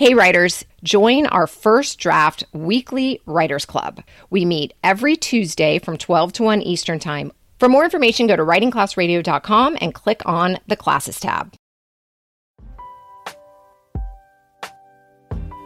Hey, writers, join our first draft weekly writers club. We meet every Tuesday from 12 to 1 Eastern Time. For more information, go to writingclassradio.com and click on the classes tab.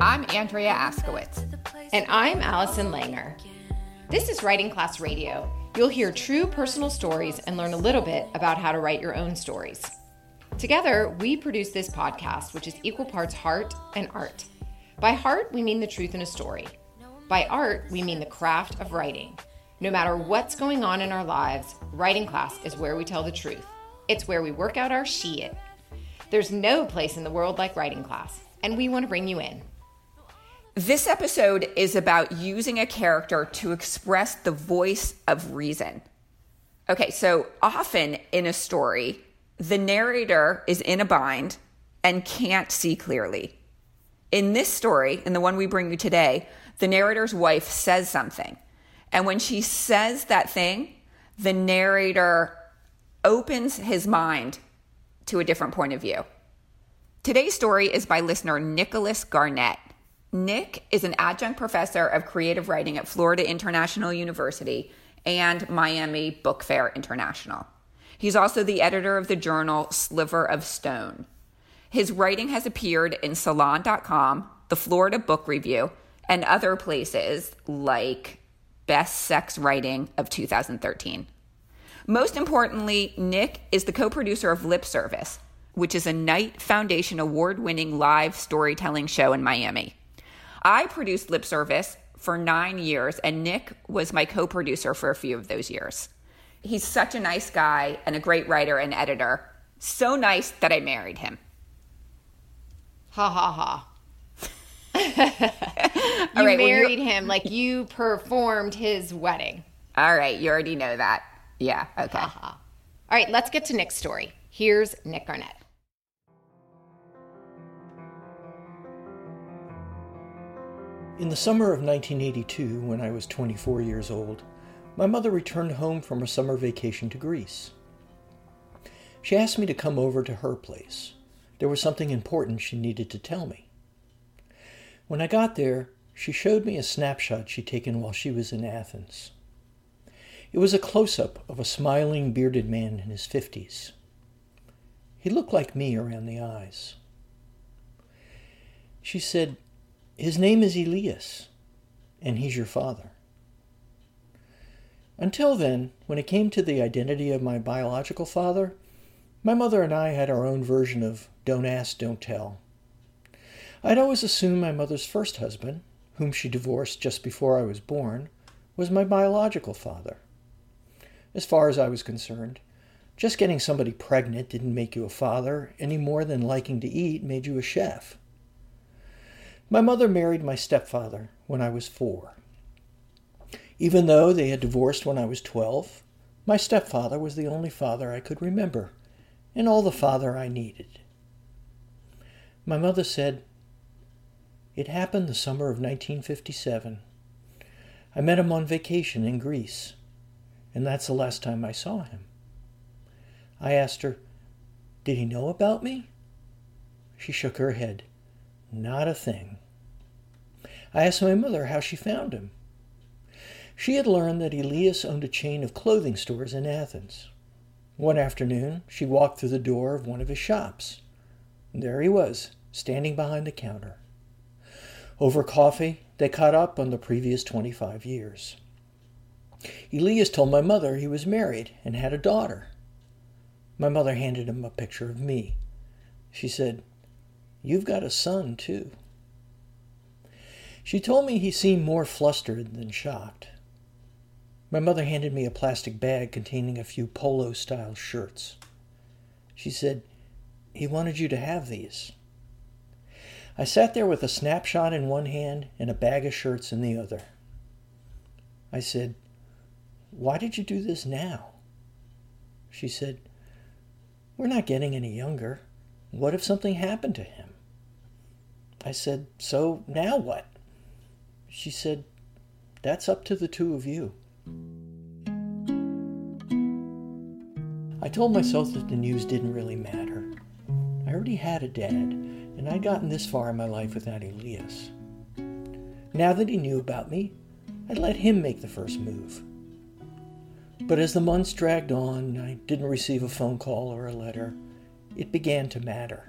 I'm Andrea Askowitz. And I'm Allison Langer. This is Writing Class Radio. You'll hear true personal stories and learn a little bit about how to write your own stories. Together, we produce this podcast, which is equal parts heart and art. By heart, we mean the truth in a story. By art, we mean the craft of writing. No matter what's going on in our lives, writing class is where we tell the truth. It's where we work out our shit. There's no place in the world like writing class, and we want to bring you in. This episode is about using a character to express the voice of reason. Okay, so often in a story, the narrator is in a bind and can't see clearly. In this story, in the one we bring you today, the narrator's wife says something. And when she says that thing, the narrator opens his mind to a different point of view. Today's story is by listener Nicholas Garnett. Nick is an adjunct professor of creative writing at Florida International University and Miami Book Fair International. He's also the editor of the journal Sliver of Stone. His writing has appeared in Salon.com, the Florida Book Review, and other places like Best Sex Writing of 2013. Most importantly, Nick is the co producer of Lip Service, which is a Knight Foundation award winning live storytelling show in Miami. I produced Lip Service for nine years, and Nick was my co producer for a few of those years. He's such a nice guy and a great writer and editor. So nice that I married him. Ha ha ha. you right, married well, him like you performed his wedding. All right, you already know that. Yeah, okay. Ha, ha. All right, let's get to Nick's story. Here's Nick Garnett. In the summer of 1982, when I was 24 years old, my mother returned home from her summer vacation to Greece. She asked me to come over to her place. There was something important she needed to tell me. When I got there, she showed me a snapshot she'd taken while she was in Athens. It was a close up of a smiling, bearded man in his fifties. He looked like me around the eyes. She said, His name is Elias, and he's your father. Until then, when it came to the identity of my biological father, my mother and I had our own version of don't ask, don't tell. I'd always assumed my mother's first husband, whom she divorced just before I was born, was my biological father. As far as I was concerned, just getting somebody pregnant didn't make you a father any more than liking to eat made you a chef. My mother married my stepfather when I was four. Even though they had divorced when I was 12, my stepfather was the only father I could remember, and all the father I needed. My mother said, It happened the summer of 1957. I met him on vacation in Greece, and that's the last time I saw him. I asked her, Did he know about me? She shook her head. Not a thing. I asked my mother how she found him. She had learned that Elias owned a chain of clothing stores in Athens. One afternoon, she walked through the door of one of his shops. There he was, standing behind the counter. Over coffee, they caught up on the previous 25 years. Elias told my mother he was married and had a daughter. My mother handed him a picture of me. She said, You've got a son, too. She told me he seemed more flustered than shocked. My mother handed me a plastic bag containing a few polo style shirts. She said, He wanted you to have these. I sat there with a snapshot in one hand and a bag of shirts in the other. I said, Why did you do this now? She said, We're not getting any younger. What if something happened to him? I said, So now what? She said, That's up to the two of you. Told myself that the news didn't really matter. I already had a dad, and I'd gotten this far in my life without Elias. Now that he knew about me, I'd let him make the first move. But as the months dragged on, I didn't receive a phone call or a letter. It began to matter.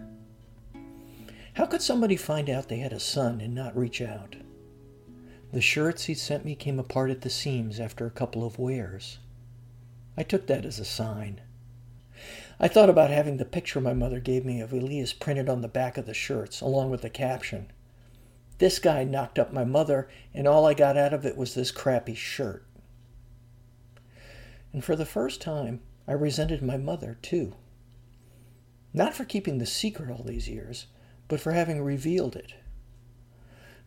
How could somebody find out they had a son and not reach out? The shirts he'd sent me came apart at the seams after a couple of wears. I took that as a sign. I thought about having the picture my mother gave me of Elias printed on the back of the shirts, along with the caption. This guy knocked up my mother, and all I got out of it was this crappy shirt. And for the first time, I resented my mother, too. Not for keeping the secret all these years, but for having revealed it.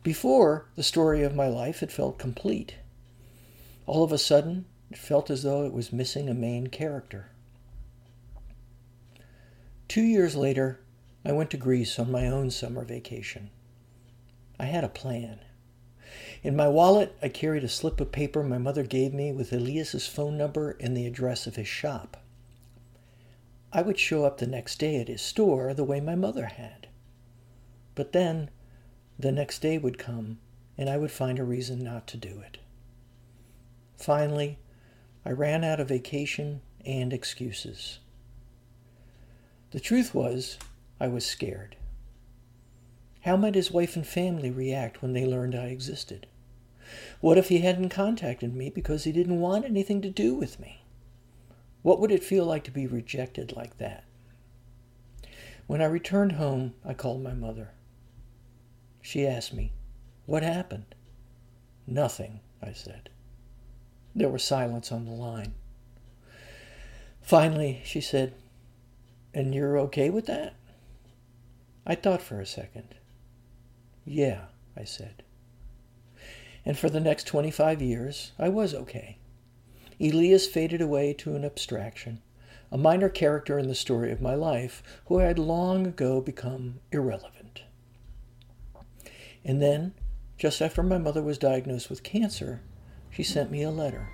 Before, the story of my life had felt complete. All of a sudden, it felt as though it was missing a main character. Two years later, I went to Greece on my own summer vacation. I had a plan. In my wallet, I carried a slip of paper my mother gave me with Elias's phone number and the address of his shop. I would show up the next day at his store the way my mother had. But then, the next day would come, and I would find a reason not to do it. Finally, I ran out of vacation and excuses. The truth was, I was scared. How might his wife and family react when they learned I existed? What if he hadn't contacted me because he didn't want anything to do with me? What would it feel like to be rejected like that? When I returned home, I called my mother. She asked me, What happened? Nothing, I said. There was silence on the line. Finally, she said, And you're okay with that? I thought for a second. Yeah, I said. And for the next 25 years, I was okay. Elias faded away to an abstraction, a minor character in the story of my life who had long ago become irrelevant. And then, just after my mother was diagnosed with cancer, she sent me a letter.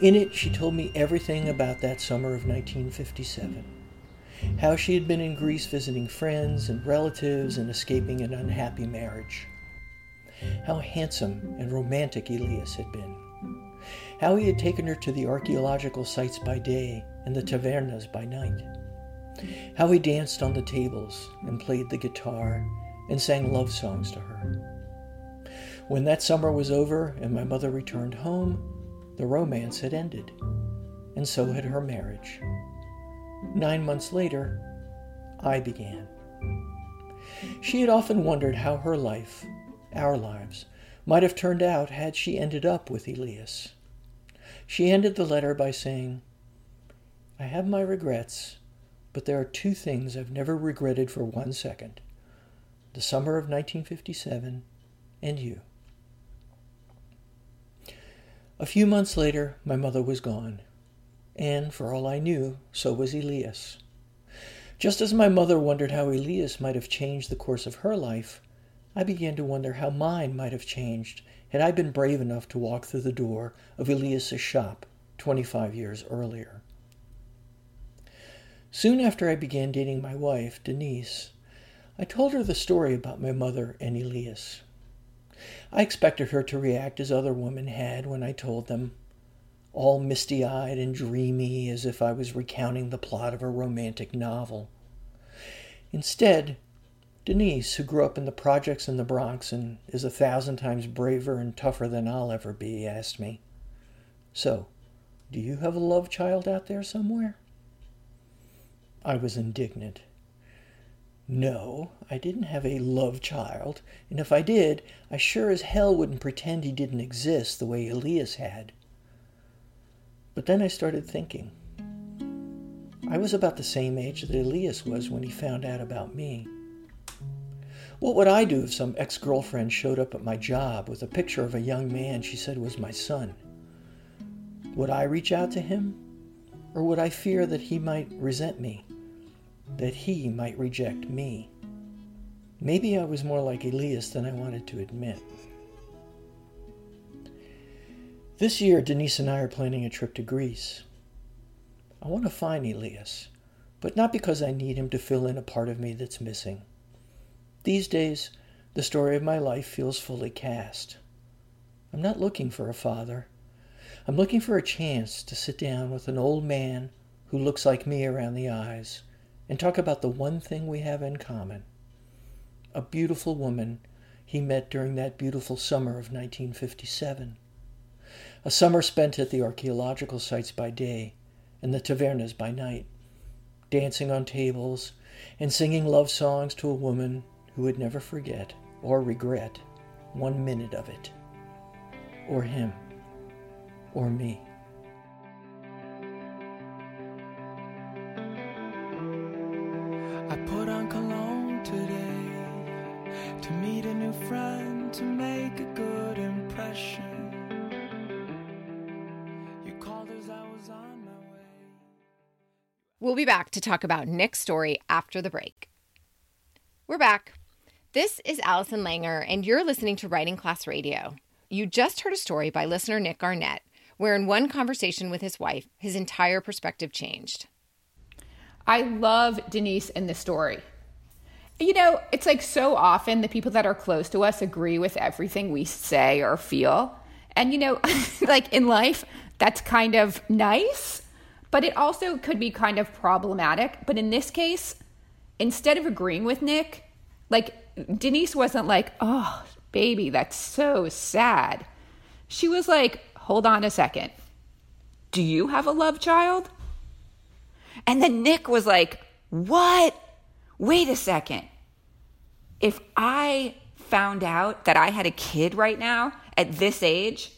In it, she told me everything about that summer of 1957 how she had been in Greece visiting friends and relatives and escaping an unhappy marriage. How handsome and romantic Elias had been. How he had taken her to the archaeological sites by day and the tavernas by night. How he danced on the tables and played the guitar and sang love songs to her. When that summer was over and my mother returned home, the romance had ended, and so had her marriage. Nine months later, I began. She had often wondered how her life, our lives, might have turned out had she ended up with Elias. She ended the letter by saying, I have my regrets, but there are two things I've never regretted for one second the summer of 1957 and you. A few months later, my mother was gone and for all I knew, so was Elias. Just as my mother wondered how Elias might have changed the course of her life, I began to wonder how mine might have changed had I been brave enough to walk through the door of Elias's shop 25 years earlier. Soon after I began dating my wife, Denise, I told her the story about my mother and Elias. I expected her to react as other women had when I told them all misty eyed and dreamy as if I was recounting the plot of a romantic novel. Instead, Denise, who grew up in the projects in the Bronx and is a thousand times braver and tougher than I'll ever be, asked me, So, do you have a love child out there somewhere? I was indignant. No, I didn't have a love child, and if I did, I sure as hell wouldn't pretend he didn't exist the way Elias had. But then I started thinking. I was about the same age that Elias was when he found out about me. What would I do if some ex girlfriend showed up at my job with a picture of a young man she said was my son? Would I reach out to him? Or would I fear that he might resent me? That he might reject me? Maybe I was more like Elias than I wanted to admit. This year, Denise and I are planning a trip to Greece. I want to find Elias, but not because I need him to fill in a part of me that's missing. These days, the story of my life feels fully cast. I'm not looking for a father. I'm looking for a chance to sit down with an old man who looks like me around the eyes and talk about the one thing we have in common a beautiful woman he met during that beautiful summer of 1957. A summer spent at the archaeological sites by day and the tavernas by night, dancing on tables and singing love songs to a woman who would never forget or regret one minute of it. Or him. Or me. We'll be back to talk about Nick's story after the break. We're back. This is Allison Langer, and you're listening to Writing Class Radio. You just heard a story by listener Nick Garnett, where in one conversation with his wife, his entire perspective changed. I love Denise in this story. You know, it's like so often the people that are close to us agree with everything we say or feel. And, you know, like in life, that's kind of nice, but it also could be kind of problematic. But in this case, instead of agreeing with Nick, like Denise wasn't like, oh, baby, that's so sad. She was like, hold on a second. Do you have a love child? And then Nick was like, What? Wait a second. If I found out that I had a kid right now at this age,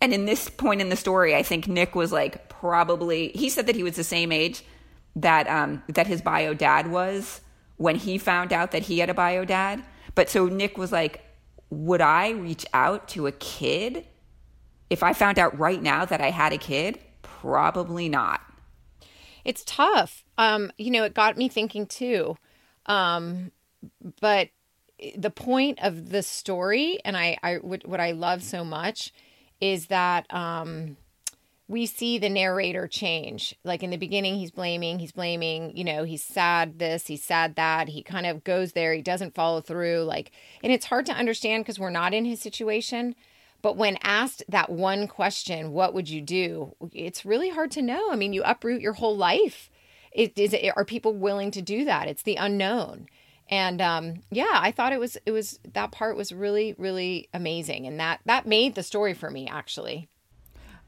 and in this point in the story, I think Nick was like probably he said that he was the same age that um that his bio dad was when he found out that he had a bio dad. But so Nick was like, Would I reach out to a kid if I found out right now that I had a kid? Probably not. It's tough. Um, you know, it got me thinking too. Um, but the point of the story, and I, I what, what I love so much, is that um, we see the narrator change. Like in the beginning, he's blaming, he's blaming. You know, he's sad this, he's sad that. He kind of goes there. He doesn't follow through. Like, and it's hard to understand because we're not in his situation. But when asked that one question, what would you do? It's really hard to know. I mean, you uproot your whole life. It, is it, are people willing to do that? It's the unknown. And um, yeah, I thought it was it was that part was really really amazing, and that that made the story for me actually.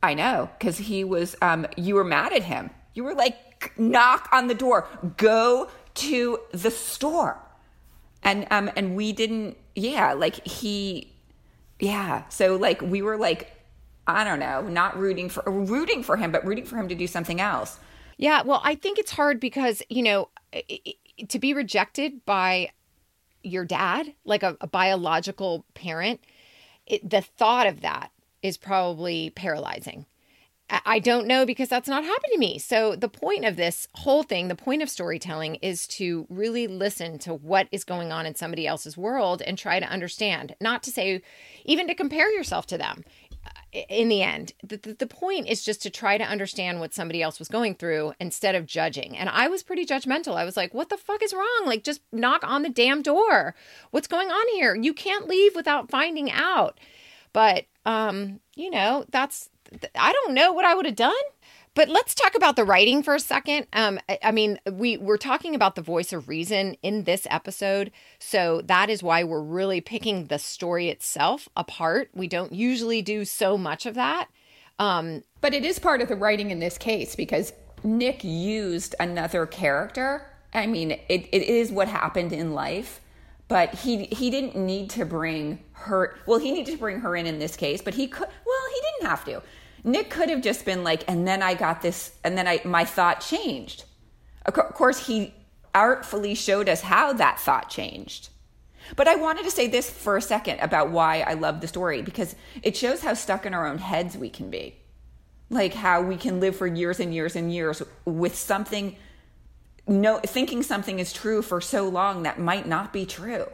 I know, because he was, um, you were mad at him. You were like, knock on the door, go to the store. And, um, and we didn't, yeah, like he, yeah. So like we were like, I don't know, not rooting for, rooting for him, but rooting for him to do something else. Yeah, well, I think it's hard because, you know, to be rejected by your dad, like a, a biological parent, it, the thought of that is probably paralyzing. I- don't know because that's not happened to me. So, the point of this whole thing, the point of storytelling is to really listen to what is going on in somebody else's world and try to understand, not to say, even to compare yourself to them uh, in the end. The, the point is just to try to understand what somebody else was going through instead of judging. And i was pretty judgmental. I was like what the fuck is wrong? Like just knock on the damn door. What's going on here? You can't leave without finding out. But um you know that's i don't know what i would have done but let's talk about the writing for a second. Um, I, I mean, we we're talking about the voice of reason in this episode, so that is why we're really picking the story itself apart. We don't usually do so much of that. Um, But it is part of the writing in this case because Nick used another character. I mean, it, it is what happened in life, but he he didn't need to bring her. Well, he needed to bring her in in this case, but he could. Well, he didn't have to. Nick could have just been like, and then I got this, and then I my thought changed. Of cour- course, he artfully showed us how that thought changed. But I wanted to say this for a second about why I love the story because it shows how stuck in our own heads we can be. Like how we can live for years and years and years with something no thinking something is true for so long that might not be true.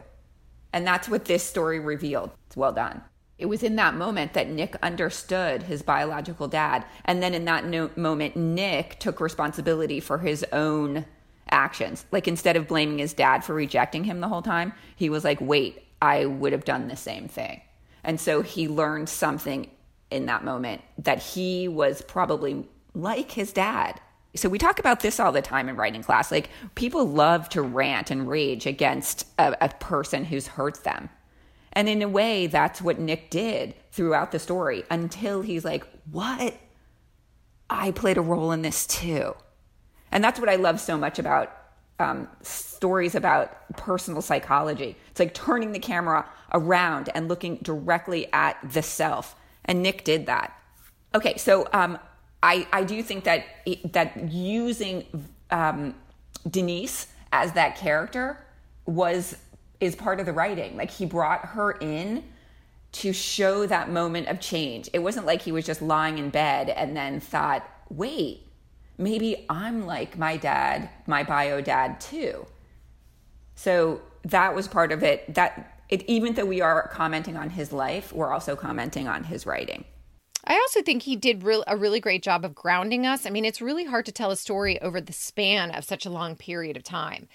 And that's what this story revealed. It's well done. It was in that moment that Nick understood his biological dad. And then in that no- moment, Nick took responsibility for his own actions. Like instead of blaming his dad for rejecting him the whole time, he was like, wait, I would have done the same thing. And so he learned something in that moment that he was probably like his dad. So we talk about this all the time in writing class. Like people love to rant and rage against a, a person who's hurt them. And in a way, that's what Nick did throughout the story until he's like, what? I played a role in this too. And that's what I love so much about um, stories about personal psychology. It's like turning the camera around and looking directly at the self. And Nick did that. Okay, so um, I, I do think that that using um, Denise as that character was is part of the writing. Like he brought her in to show that moment of change. It wasn't like he was just lying in bed and then thought, wait, maybe I'm like my dad, my bio dad too. So that was part of it. That it, even though we are commenting on his life, we're also commenting on his writing. I also think he did a really great job of grounding us. I mean, it's really hard to tell a story over the span of such a long period of time.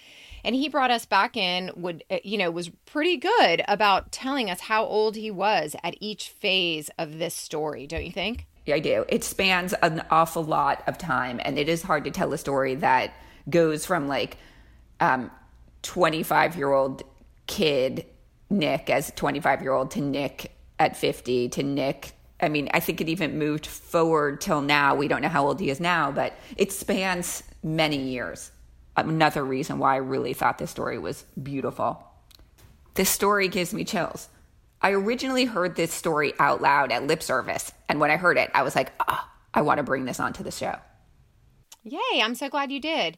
And he brought us back in, would, uh, you know, was pretty good about telling us how old he was at each phase of this story, don't you think? Yeah, I do. It spans an awful lot of time, and it is hard to tell a story that goes from like um, 25 year old kid Nick as 25 year old to Nick at 50 to Nick. I mean, I think it even moved forward till now. We don't know how old he is now, but it spans many years. Another reason why I really thought this story was beautiful. This story gives me chills. I originally heard this story out loud at lip service. And when I heard it, I was like, oh, I want to bring this onto the show. Yay, I'm so glad you did.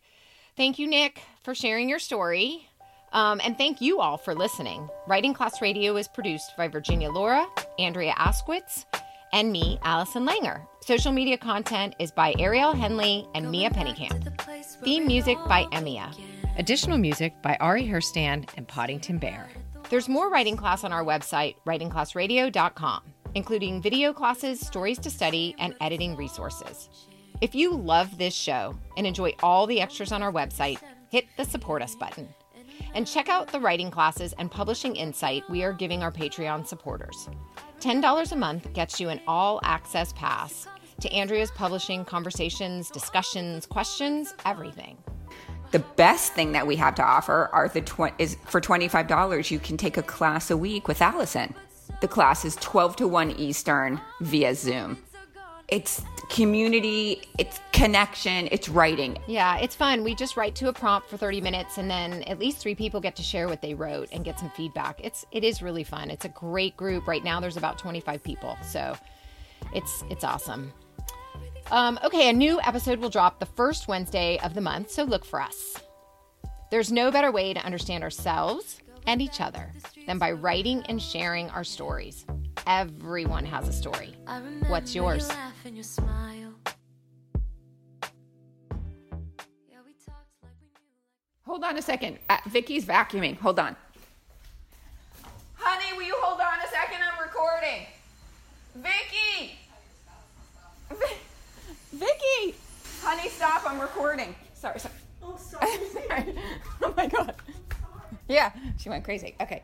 Thank you, Nick, for sharing your story. Um, and thank you all for listening. Writing Class Radio is produced by Virginia Laura, Andrea Askowitz, and me, Allison Langer. Social media content is by Ariel Henley and Mia Pennycamp. Theme music by Emia. Additional music by Ari Herstand and Poddington Bear. There's more writing class on our website, writingclassradio.com, including video classes, stories to study, and editing resources. If you love this show and enjoy all the extras on our website, hit the support us button. And check out the writing classes and publishing insight we are giving our Patreon supporters. $10 a month gets you an all access pass to Andrea's publishing conversations, discussions, questions, everything. The best thing that we have to offer are the tw- is for $25 you can take a class a week with Allison. The class is 12 to 1 Eastern via Zoom. It's community, it's connection, it's writing. Yeah, it's fun. We just write to a prompt for 30 minutes and then at least 3 people get to share what they wrote and get some feedback. It's it is really fun. It's a great group. Right now there's about 25 people. So it's it's awesome. Um, okay, a new episode will drop the first Wednesday of the month, so look for us. There's no better way to understand ourselves and each other than by writing and sharing our stories. Everyone has a story. What's yours? Hold on a second. Uh, Vicky's vacuuming. Hold on. Honey, will you hold on a second? I'm recording. Vicky! Vicky! Honey, stop. I'm recording. Sorry, sorry. Oh, sorry. oh my God. Yeah, she went crazy. Okay.